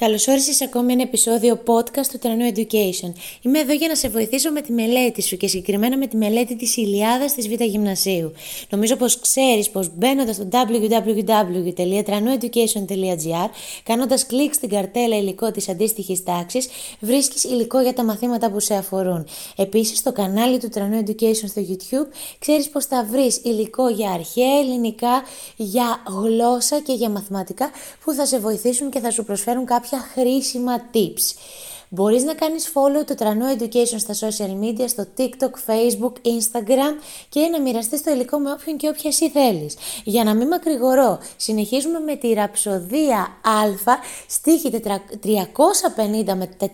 Καλώ όρισε σε ακόμη ένα επεισόδιο podcast του Τρανού Education. Είμαι εδώ για να σε βοηθήσω με τη μελέτη σου και συγκεκριμένα με τη μελέτη της Ηλιάδα της Β' Γυμνασίου. Νομίζω πως ξέρεις πως μπαίνοντας στο www.tranueducation.gr, κάνοντας κλικ στην καρτέλα υλικό της αντίστοιχης τάξης, βρίσκεις υλικό για τα μαθήματα που σε αφορούν. Επίσης, στο κανάλι του Τρανού Education στο YouTube, ξέρεις πως θα βρεις υλικό για αρχαία ελληνικά, για γλώσσα και για μαθηματικά που θα σε βοηθήσουν και θα σου προσφέρουν κάποια κάποια χρήσιμα tips. Μπορείς να κάνεις follow το Τρανό Education στα social media, στο TikTok, Facebook, Instagram και να μοιραστείς το υλικό με όποιον και όποια εσύ θέλεις. Για να μην μακρηγορώ, συνεχίζουμε με τη ραψοδία Α, στίχη 350 με 431.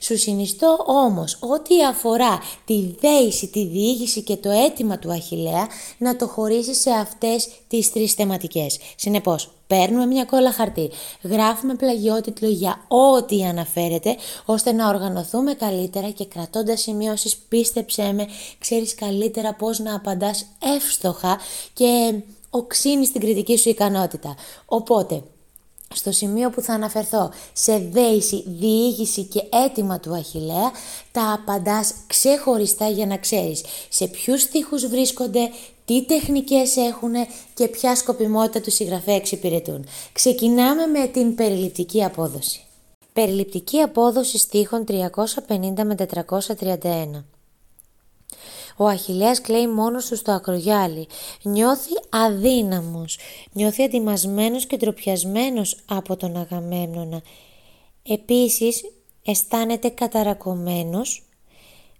Σου συνιστώ όμως ό,τι αφορά τη δέηση, τη διήγηση και το αίτημα του Αχιλέα να το χωρίσεις σε αυτές τις τρεις θεματικές. Συνεπώς, Παίρνουμε μια κόλλα χαρτί, γράφουμε πλαγιότιτλο για ό,τι αναφέρεται, ώστε να οργανωθούμε καλύτερα και κρατώντας σημειώσεις πίστεψέ με, ξέρεις καλύτερα πώς να απαντάς εύστοχα και οξύνεις την κριτική σου ικανότητα. Οπότε, στο σημείο που θα αναφερθώ σε δέηση, διήγηση και αίτημα του Αχιλέα, τα απαντάς ξεχωριστά για να ξέρεις σε ποιους στίχους βρίσκονται, τι τεχνικές έχουν και ποια σκοπιμότητα τους συγγραφέα εξυπηρετούν. Ξεκινάμε με την περιληπτική απόδοση. Περιληπτική απόδοση στίχων 350 με 431. Ο Αχιλέας κλαίει μόνος του στο ακρογιάλι. Νιώθει αδύναμος. Νιώθει αντιμασμένος και ντροπιασμένος από τον Αγαμέμνονα. Επίσης αισθάνεται καταρακωμένος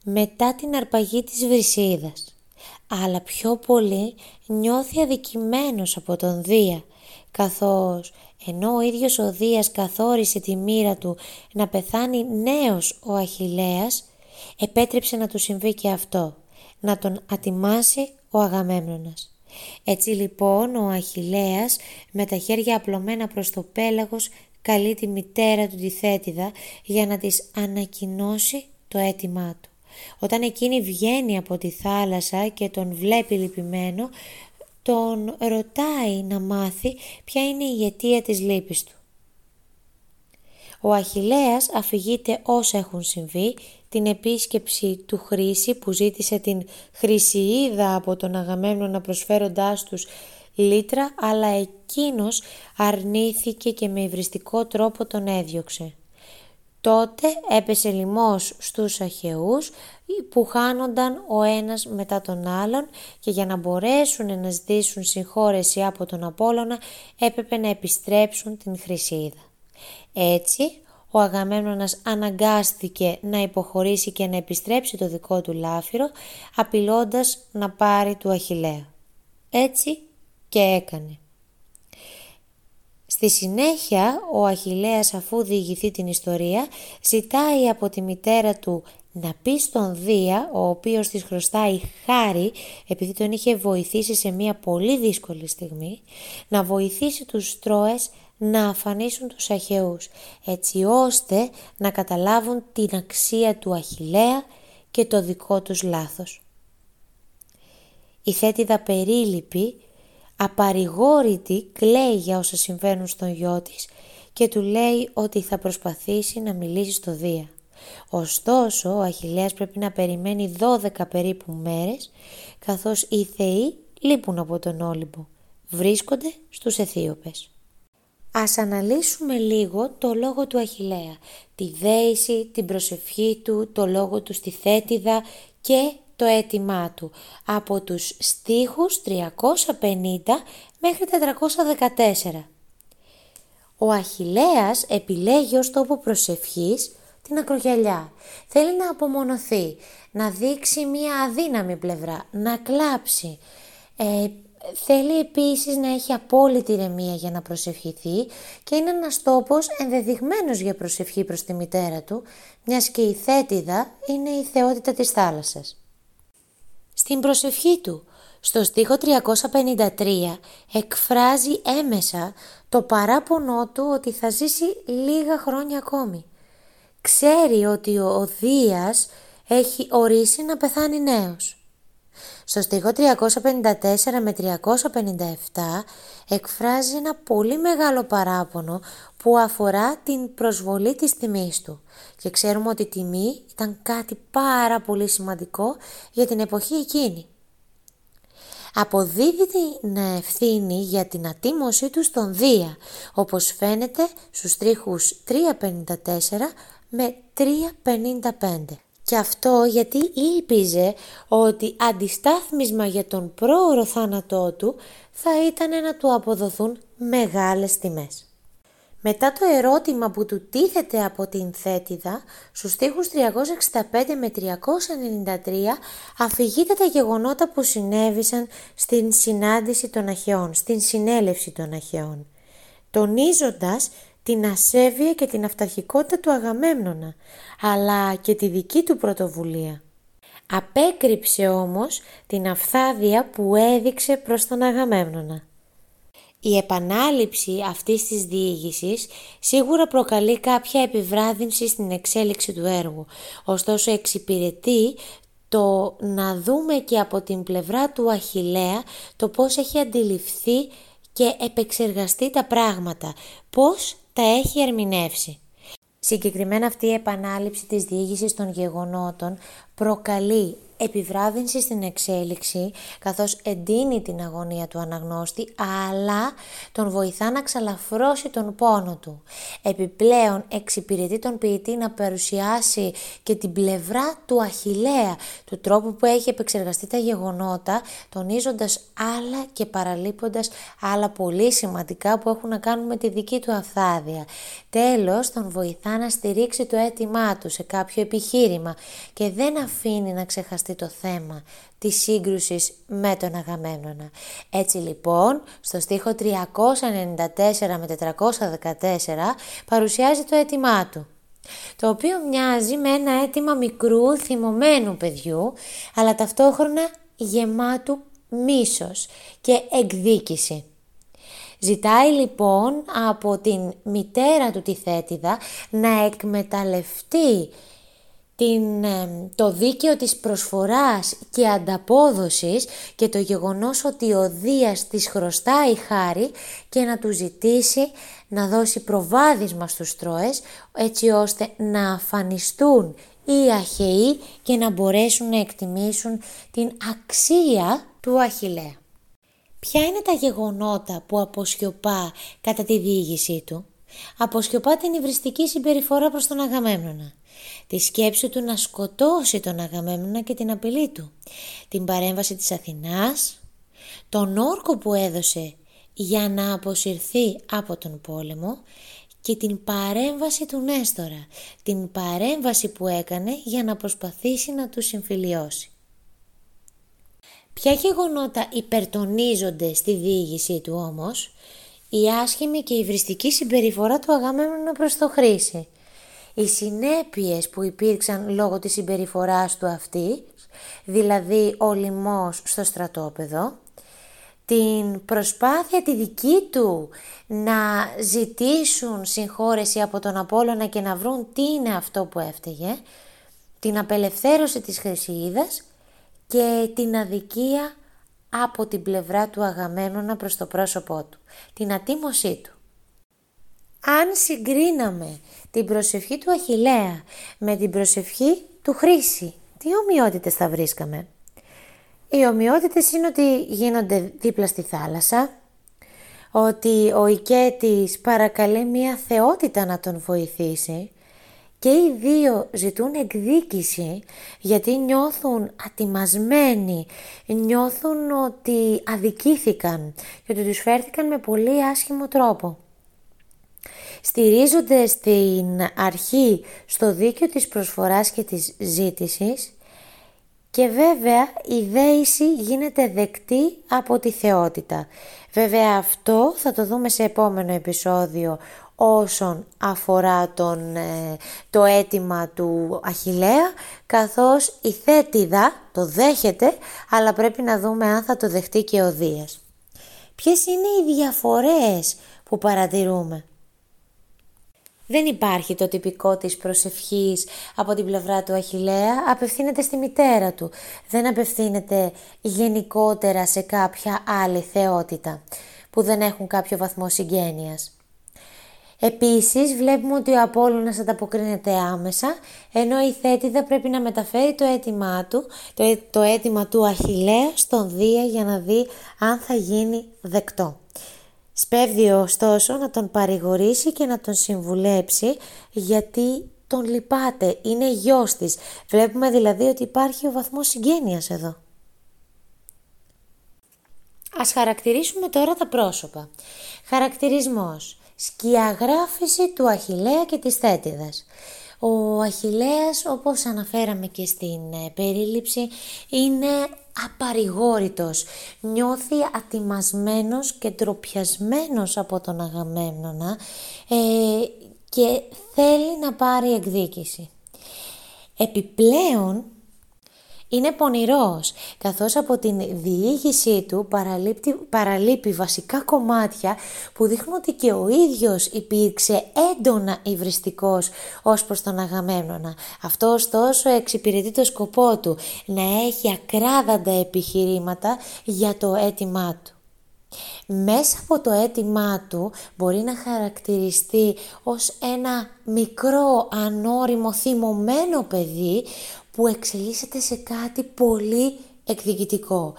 μετά την αρπαγή της βρυσίδας. Αλλά πιο πολύ νιώθει αδικημένος από τον Δία, καθώς ενώ ο ίδιος ο Δίας καθόρισε τη μοίρα του να πεθάνει νέος ο Αχιλέας, επέτρεψε να του συμβεί και αυτό να τον ατιμάσει ο Αγαμέμνονας. Έτσι λοιπόν ο Αχιλέας με τα χέρια απλωμένα προς το πέλαγος καλεί τη μητέρα του τη Θέτιδα για να της ανακοινώσει το αίτημά του. Όταν εκείνη βγαίνει από τη θάλασσα και τον βλέπει λυπημένο, τον ρωτάει να μάθει ποια είναι η αιτία της λύπης του. Ο Αχιλέας αφηγείται όσα έχουν συμβεί, την επίσκεψη του Χρήση που ζήτησε την Χρυσιίδα από τον Αγαμέμνονα προσφέροντάς τους λίτρα, αλλά εκείνος αρνήθηκε και με υβριστικό τρόπο τον έδιωξε. Τότε έπεσε λοιμός στους Αχαιούς που χάνονταν ο ένας μετά τον άλλον και για να μπορέσουν να ζητήσουν συγχώρεση από τον Απόλλωνα έπρεπε να επιστρέψουν την Χρυσίδα. Έτσι, ο Αγαμέμνονας αναγκάστηκε να υποχωρήσει και να επιστρέψει το δικό του λάφυρο, απειλώντας να πάρει του Αχιλέα. Έτσι και έκανε. Στη συνέχεια, ο Αχιλέας αφού διηγηθεί την ιστορία, ζητάει από τη μητέρα του να πει στον Δία, ο οποίος της χρωστάει χάρη επειδή τον είχε βοηθήσει σε μια πολύ δύσκολη στιγμή, να βοηθήσει τους Τρόες να αφανίσουν τους Αχαιούς, έτσι ώστε να καταλάβουν την αξία του Αχιλέα και το δικό τους λάθος. Η θέτιδα περίληπη, απαρηγόρητη, κλαίει για όσα συμβαίνουν στον γιο της και του λέει ότι θα προσπαθήσει να μιλήσει στο Δία. Ωστόσο, ο Αχιλέας πρέπει να περιμένει 12 περίπου μέρες, καθώς οι θεοί λείπουν από τον Όλυμπο. Βρίσκονται στους Αιθίωπες. Ας αναλύσουμε λίγο το λόγο του Αχιλέα, τη δέηση, την προσευχή του, το λόγο του στη θέτιδα και το αίτημά του από τους στίχους 350 μέχρι 414. Ο Αχιλέας επιλέγει ως τόπο προσευχής την ακρογιαλιά. Θέλει να απομονωθεί, να δείξει μία αδύναμη πλευρά, να κλάψει. Ε, θέλει επίσης να έχει απόλυτη ηρεμία για να προσευχηθεί και είναι ένας τόπος ενδεδειγμένος για προσευχή προς τη μητέρα του, μιας και η θέτιδα είναι η θεότητα της θάλασσας. Στην προσευχή του, στο στίχο 353, εκφράζει έμεσα το παράπονό του ότι θα ζήσει λίγα χρόνια ακόμη. Ξέρει ότι ο Δίας έχει ορίσει να πεθάνει νέος. Στο στίχο 354 με 357 εκφράζει ένα πολύ μεγάλο παράπονο που αφορά την προσβολή της τιμής του. Και ξέρουμε ότι η τιμή ήταν κάτι πάρα πολύ σημαντικό για την εποχή εκείνη. Αποδίδει την ευθύνη για την ατίμωσή του στον Δία, όπως φαίνεται στους στρίχους 354 με 355. Και αυτό γιατί ήλπιζε ότι αντιστάθμισμα για τον πρόωρο θάνατό του θα ήταν να του αποδοθούν μεγάλες τιμές. Μετά το ερώτημα που του τίθεται από την Θέτιδα, στους στίχους 365 με 393 αφηγείται τα γεγονότα που συνέβησαν στην συνάντηση των Αχαιών, στην συνέλευση των Αχαιών, τονίζοντας την ασέβεια και την αυταρχικότητα του Αγαμέμνονα, αλλά και τη δική του πρωτοβουλία. Απέκρυψε όμως την αφθάδεια που έδειξε προς τον Αγαμέμνονα. Η επανάληψη αυτής της διήγησης σίγουρα προκαλεί κάποια επιβράδυνση στην εξέλιξη του έργου, ωστόσο εξυπηρετεί το να δούμε και από την πλευρά του Αχιλέα το πώς έχει αντιληφθεί και επεξεργαστεί τα πράγματα, πώς τα έχει ερμηνεύσει. Συγκεκριμένα αυτή η επανάληψη της διήγησης των γεγονότων προκαλεί επιβράδυνση στην εξέλιξη καθώς εντείνει την αγωνία του αναγνώστη αλλά τον βοηθά να ξαλαφρώσει τον πόνο του. Επιπλέον εξυπηρετεί τον ποιητή να παρουσιάσει και την πλευρά του Αχιλέα, του τρόπου που έχει επεξεργαστεί τα γεγονότα τονίζοντας άλλα και παραλείποντας άλλα πολύ σημαντικά που έχουν να κάνουν με τη δική του αυθάδεια. Τέλος τον βοηθά να στηρίξει το αίτημά του σε κάποιο επιχείρημα και δεν αφήνει να ξεχαστεί το θέμα της σύγκρουσης με τον Αγαμέμνονα. Έτσι λοιπόν, στο στίχο 394 με 414 παρουσιάζει το αίτημά του το οποίο μοιάζει με ένα αίτημα μικρού θυμωμένου παιδιού, αλλά ταυτόχρονα γεμάτου μίσος και εκδίκηση. Ζητάει λοιπόν από την μητέρα του τη Θέτιδα να εκμεταλλευτεί την, το δίκαιο της προσφοράς και ανταπόδοσης και το γεγονός ότι ο Δίας της χρωστάει χάρη και να του ζητήσει να δώσει προβάδισμα στους Τρώες έτσι ώστε να αφανιστούν οι Αχαιοί και να μπορέσουν να εκτιμήσουν την αξία του Αχιλέα. Ποια είναι τα γεγονότα που αποσιωπά κατά τη διήγησή του; Αποσιωπά την υβριστική συμπεριφορά προς τον Αγαμέμνονα τη σκέψη του να σκοτώσει τον Αγαμέμνονα και την απειλή του, την παρέμβαση της Αθηνάς, τον όρκο που έδωσε για να αποσυρθεί από τον πόλεμο. Και την παρέμβαση του Νέστορα, την παρέμβαση που έκανε για να προσπαθήσει να τους συμφιλιώσει. Ποια γεγονότα υπερτονίζονται στη διήγησή του όμως, η άσχημη και η βριστική συμπεριφορά του Αγαμέμνονα προς το Χρήση, οι συνέπειες που υπήρξαν λόγω της συμπεριφοράς του αυτή, δηλαδή ο λοιμός στο στρατόπεδο, την προσπάθεια τη δική του να ζητήσουν συγχώρεση από τον Απόλλωνα και να βρουν τι είναι αυτό που έφταιγε, την απελευθέρωση της Χρυσιίδας και την αδικία από την πλευρά του Αγαμέμνονα προς το πρόσωπό του, την ατίμωσή του. Αν συγκρίναμε την προσευχή του Αχιλέα με την προσευχή του Χρήση, τι ομοιότητες θα βρίσκαμε; Οι ομοιότητες είναι ότι γίνονται δίπλα στη θάλασσα, ότι ο οικέτης παρακαλεί μία θεότητα να τον βοηθήσει και οι δύο ζητούν εκδίκηση γιατί νιώθουν ατιμασμένοι, νιώθουν ότι αδικήθηκαν και ότι τους φέρθηκαν με πολύ άσχημο τρόπο στηρίζονται στην αρχή στο δίκαιο της προσφοράς και της ζήτησης και βέβαια η δέηση γίνεται δεκτή από τη θεότητα. Βέβαια αυτό θα το δούμε σε επόμενο επεισόδιο όσον αφορά τον, ε, το αίτημα του Αχιλέα καθώς η θέτιδα το δέχεται αλλά πρέπει να δούμε αν θα το δεχτεί και ο Δίας. Ποιες είναι οι διαφορές που παρατηρούμε; Δεν υπάρχει το τυπικό της προσευχής από την πλευρά του Αχιλέα, απευθύνεται στη μητέρα του. Δεν απευθύνεται γενικότερα σε κάποια άλλη θεότητα που δεν έχουν κάποιο βαθμό συγγένειας. Επίσης βλέπουμε ότι ο Απόλλωνας ανταποκρίνεται άμεσα, ενώ η Θέτιδα πρέπει να μεταφέρει το αίτημά του, το, το αίτημα του Αχιλέα στον Δία για να δει αν θα γίνει δεκτό. Σπέβδει ωστόσο να τον παρηγορήσει και να τον συμβουλέψει γιατί τον λυπάται, είναι γιος της. Βλέπουμε δηλαδή ότι υπάρχει ο βαθμός συγγένειας εδώ. Ας χαρακτηρίσουμε τώρα τα πρόσωπα. Χαρακτηρισμός. Σκιαγράφηση του Αχιλέα και της Θέτιδας. Ο Αχιλέας, όπως αναφέραμε και στην ε, περίληψη, είναι απαρηγόρητος. Νιώθει ατιμασμένος και ντροπιασμένος από τον Αγαμέμνονα ε, και θέλει να πάρει εκδίκηση. Επιπλέον, είναι πονηρός, καθώς από την διήγησή του παραλείπει βασικά κομμάτια που δείχνουν ότι και ο ίδιος υπήρξε έντονα υβριστικός ως προς τον Αγαμέμνονα. Αυτό ωστόσο εξυπηρετεί το σκοπό του, να έχει ακράδαντα επιχειρήματα για το αίτημά του. Μέσα από το αίτημά του μπορεί να χαρακτηριστεί ως ένα μικρό ανώριμο θυμωμένο παιδί που εξελίσσεται σε κάτι πολύ εκδικητικό.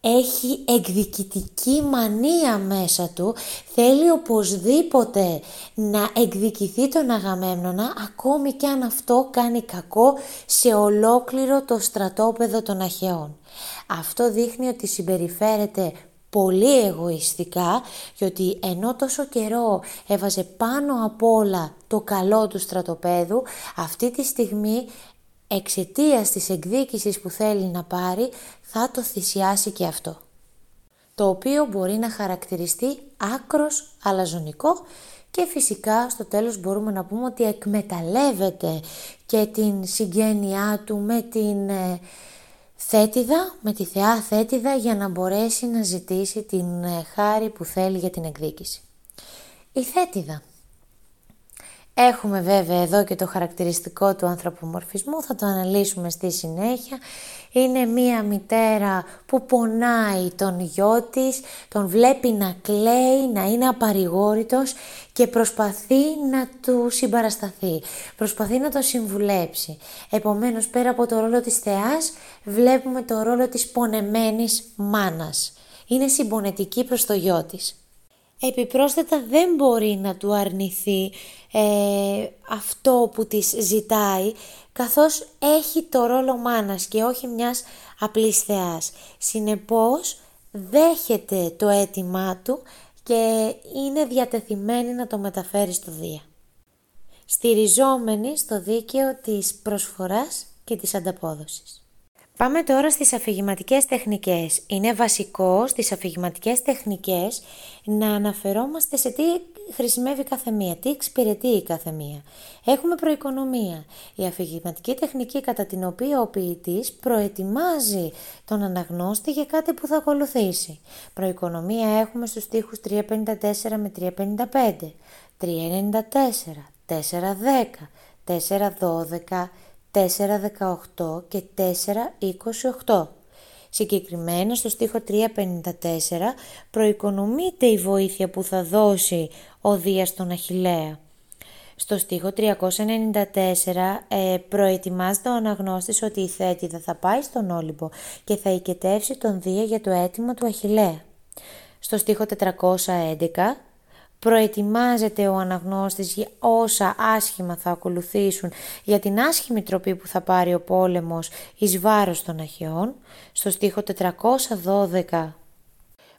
Έχει εκδικητική μανία μέσα του, θέλει οπωσδήποτε να εκδικηθεί τον Αγαμέμνονα, ακόμη και αν αυτό κάνει κακό σε ολόκληρο το στρατόπεδο των Αχαιών. Αυτό δείχνει ότι συμπεριφέρεται πολύ εγωιστικά και ότι ενώ τόσο καιρό έβαζε πάνω απ' όλα το καλό του στρατοπέδου, αυτή τη στιγμή εξαιτίας της εκδίκησης που θέλει να πάρει θα το θυσιάσει και αυτό. Το οποίο μπορεί να χαρακτηριστεί άκρος αλαζονικό και φυσικά στο τέλος μπορούμε να πούμε ότι εκμεταλλεύεται και την συγγένειά του με την ε, θέτιδα, με τη θεά θέτιδα για να μπορέσει να ζητήσει την ε, χάρη που θέλει για την εκδίκηση. Η θέτιδα Έχουμε βέβαια εδώ και το χαρακτηριστικό του ανθρωπομορφισμού, θα το αναλύσουμε στη συνέχεια. Είναι μία μητέρα που πονάει τον γιο της, τον βλέπει να κλαίει, να είναι απαρηγόρητος και προσπαθεί να του συμπαρασταθεί, προσπαθεί να το συμβουλέψει. Επομένως, πέρα από το ρόλο της θεάς, βλέπουμε το ρόλο της πονεμένης μάνας. Είναι συμπονετική προς το γιο της. Επιπρόσθετα δεν μπορεί να του αρνηθεί ε, αυτό που της ζητάει, καθώς έχει το ρόλο μάνας και όχι μιας απλής θεάς. Συνεπώς δέχεται το αίτημά του και είναι διατεθειμένη να το μεταφέρει στο Δία. Στηριζόμενη στο δίκαιο της προσφοράς και της ανταπόδοσης. Πάμε τώρα στις αφηγηματικές τεχνικές. Είναι βασικό στις αφηγηματικές τεχνικές να αναφερόμαστε σε τι χρησιμεύει κάθε μία, τι εξυπηρετεί η κάθε μία. Έχουμε προοικονομία, η αφηγηματική τεχνική κατά την οποία ο ποιητής προετοιμάζει τον αναγνώστη για κάτι που θα ακολουθήσει. Προοικονομία έχουμε στους στίχους 354 με 355, 394, 410, 412, 4.18 και 4.28. Συγκεκριμένα στο στίχο 3.54 προοικονομείται η βοήθεια που θα δώσει ο Δίας στον Αχιλέα. Στο στίχο 394 ε, προετοιμάζεται ο αναγνώστης ότι η Θέτιδα θα πάει στον Όλυμπο και θα οικετεύσει τον Δία για το αίτημα του Αχιλέα. Στο στίχο 411 προετοιμάζεται ο αναγνώστης για όσα άσχημα θα ακολουθήσουν για την άσχημη τροπή που θα πάρει ο πόλεμος εις βάρος των Αχαιών. Στο στίχο 412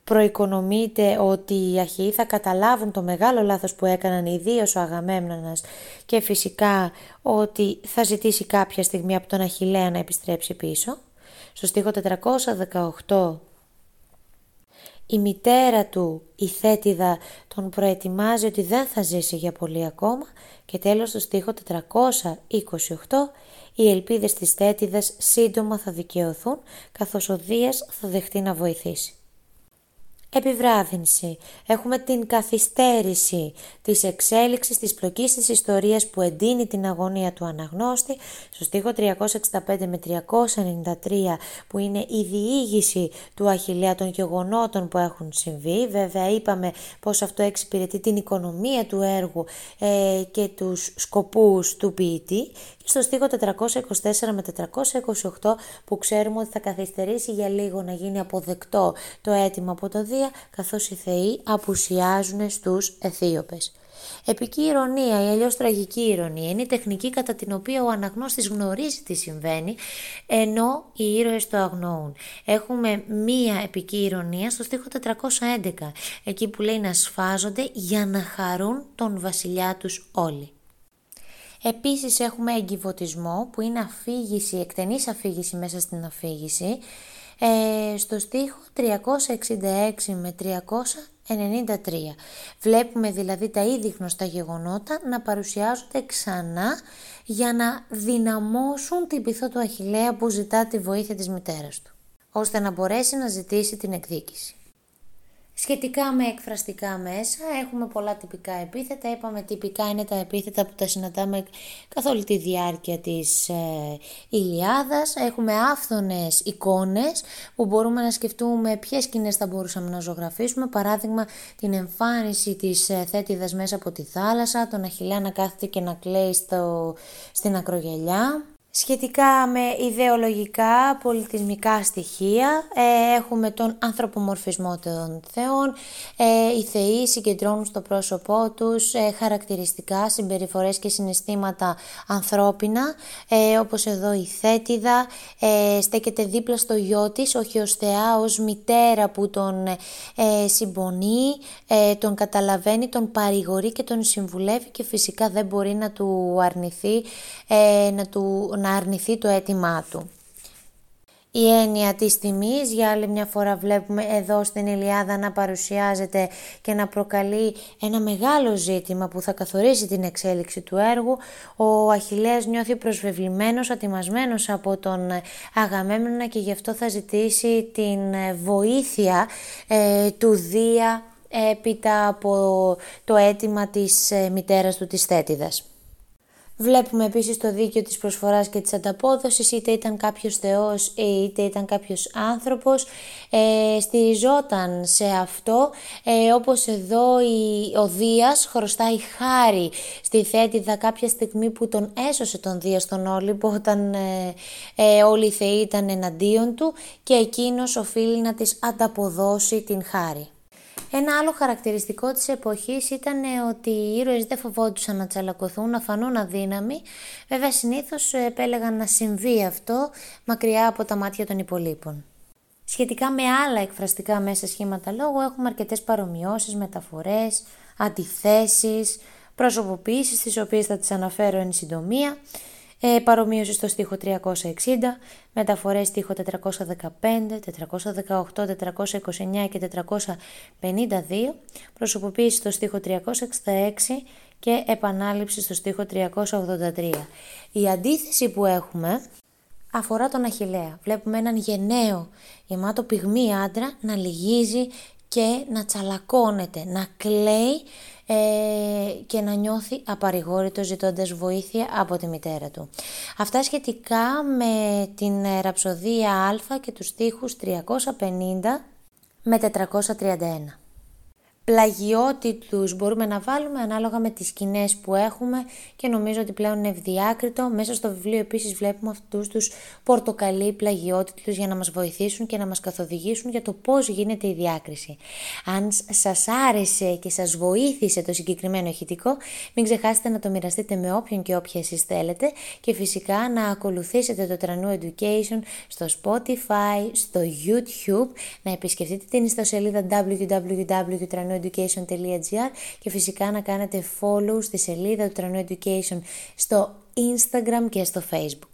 προοικονομείται ότι οι Αχαιοί θα καταλάβουν το μεγάλο λάθος που έκαναν ιδίως ο Αγαμέμνανας και φυσικά ότι θα ζητήσει κάποια στιγμή από τον Αχιλέα να επιστρέψει πίσω. Στο στίχο 418 η μητέρα του, η Θέτιδα, τον προετοιμάζει ότι δεν θα ζήσει για πολύ ακόμα και τέλος στο στίχο 428 οι ελπίδες της Θέτιδας σύντομα θα δικαιωθούν καθώς ο Δίας θα δεχτεί να βοηθήσει. Επιβράδυνση. Έχουμε την καθυστέρηση της εξέλιξης της πλοκής της ιστορίας που εντείνει την αγωνία του αναγνώστη. Στο στίχο 365 με 393 που είναι η διήγηση του Αχιλέα των γεγονότων που έχουν συμβεί. Βέβαια είπαμε πως αυτό εξυπηρετεί την οικονομία του έργου ε, και τους σκοπούς του ποιητή στο στίχο 424 με 428 που ξέρουμε ότι θα καθυστερήσει για λίγο να γίνει αποδεκτό το αίτημα από το Δία καθώς οι θεοί απουσιάζουν στους Αιθίωπες. Επική ηρωνία ή αλλιώς τραγική ηρωνία είναι η τεχνική κατά την οποία ο αναγνώστης γνωρίζει τι συμβαίνει ενώ οι ήρωες το αγνοούν. Έχουμε μία επική ηρωνία στο στίχο 411 εκεί που λέει να σφάζονται για να χαρούν τον βασιλιά τους όλοι. Επίσης έχουμε εγκυβωτισμό που είναι αφήγηση, εκτενής αφήγηση μέσα στην αφήγηση ε, στο στίχο 366 με 393. Βλέπουμε δηλαδή τα ήδη γνωστά γεγονότα να παρουσιάζονται ξανά για να δυναμώσουν την πυθό του Αχιλέα που ζητά τη βοήθεια της μητέρας του, ώστε να μπορέσει να ζητήσει την εκδίκηση. Σχετικά με εκφραστικά μέσα έχουμε πολλά τυπικά επίθετα. Είπαμε τυπικά είναι τα επίθετα που τα συναντάμε καθ' όλη τη διάρκεια της ε, Ιλιάδας. Έχουμε άφθονες εικόνες που μπορούμε να σκεφτούμε ποιες σκηνές θα μπορούσαμε να ζωγραφίσουμε. Παράδειγμα την εμφάνιση της ε, θέτιδας μέσα από τη θάλασσα, τον Αχιλέα να κάθεται και να κλαίει στο, στην ακρογελιά. Σχετικά με ιδεολογικά, πολιτισμικά στοιχεία, ε, έχουμε τον ανθρωπομορφισμό των θεών, ε, οι θεοί συγκεντρώνουν στο πρόσωπό τους ε, χαρακτηριστικά, συμπεριφορές και συναισθήματα ανθρώπινα, ε, όπως εδώ η Θέτιδα ε, στέκεται δίπλα στο γιο της, όχι ως θεά, ως μητέρα που τον συμπονεί, τον καταλαβαίνει, τον παρηγορεί και τον συμβουλεύει και φυσικά δεν μπορεί να του αρνηθεί, να του να αρνηθεί το αίτημά του. Η έννοια της τιμής, για άλλη μια φορά βλέπουμε εδώ στην Ιλιάδα να παρουσιάζεται και να προκαλεί ένα μεγάλο ζήτημα που θα καθορίσει την εξέλιξη του έργου. Ο Αχιλέας νιώθει προσβεβλημένος, ατιμασμένος από τον Αγαμέμνονα και γι' αυτό θα ζητήσει την βοήθεια ε, του Δία έπειτα από το αίτημα της ε, μητέρας του της Θέτιδας. Βλέπουμε επίσης το δίκαιο της προσφοράς και της ανταπόδοσης, είτε ήταν κάποιος θεός είτε ήταν κάποιος άνθρωπος, ε, στηριζόταν σε αυτό, ε, όπως εδώ η, ο Δίας χρωστάει χάρη στη Θέτιδα κάποια στιγμή που τον έσωσε τον Δία στον Όλυμπο όταν ε, ε, όλοι οι θεοί ήταν εναντίον του και εκείνος οφείλει να της ανταποδώσει την χάρη. Ένα άλλο χαρακτηριστικό της εποχής ήταν ότι οι ήρωες δεν φοβόντουσαν να τσαλακωθούν, να φανούν αδύναμοι. Βέβαια συνήθως επέλεγαν να συμβεί αυτό μακριά από τα μάτια των υπολείπων. Σχετικά με άλλα εκφραστικά μέσα σχήματα λόγου έχουμε αρκετές παρομοιώσεις, μεταφορές, αντιθέσεις, προσωποποιήσεις τις οποίες θα τις αναφέρω εν συντομία ε, παρομοίωσης στο στίχο 360, μεταφορές στίχο 415, 418, 429 και 452, προσωποποίηση στο στίχο 366 και επανάληψη στο στίχο 383. Η αντίθεση που έχουμε αφορά τον Αχιλέα. Βλέπουμε έναν γενναίο γεμάτο πυγμή άντρα να λυγίζει και να τσαλακώνεται, να κλαίει ε, και να νιώθει απαρηγόρητος ζητώντας βοήθεια από τη μητέρα του. Αυτά σχετικά με την ραψοδία Α και τους στίχους 350 με 431 πλαγιότητους μπορούμε να βάλουμε ανάλογα με τις σκηνές που έχουμε και νομίζω ότι πλέον είναι ευδιάκριτο. Μέσα στο βιβλίο επίσης βλέπουμε αυτούς τους πορτοκαλί πλαγιότητους για να μας βοηθήσουν και να μας καθοδηγήσουν για το πώς γίνεται η διάκριση. Αν σας άρεσε και σας βοήθησε το συγκεκριμένο ηχητικό, μην ξεχάσετε να το μοιραστείτε με όποιον και όποια εσείς θέλετε και φυσικά να ακολουθήσετε το Τρανού Education στο Spotify, στο YouTube, να επισκεφτείτε την ιστοσελίδα www education.gr και φυσικά να κάνετε follow στη σελίδα του Τρανού Education στο Instagram και στο Facebook.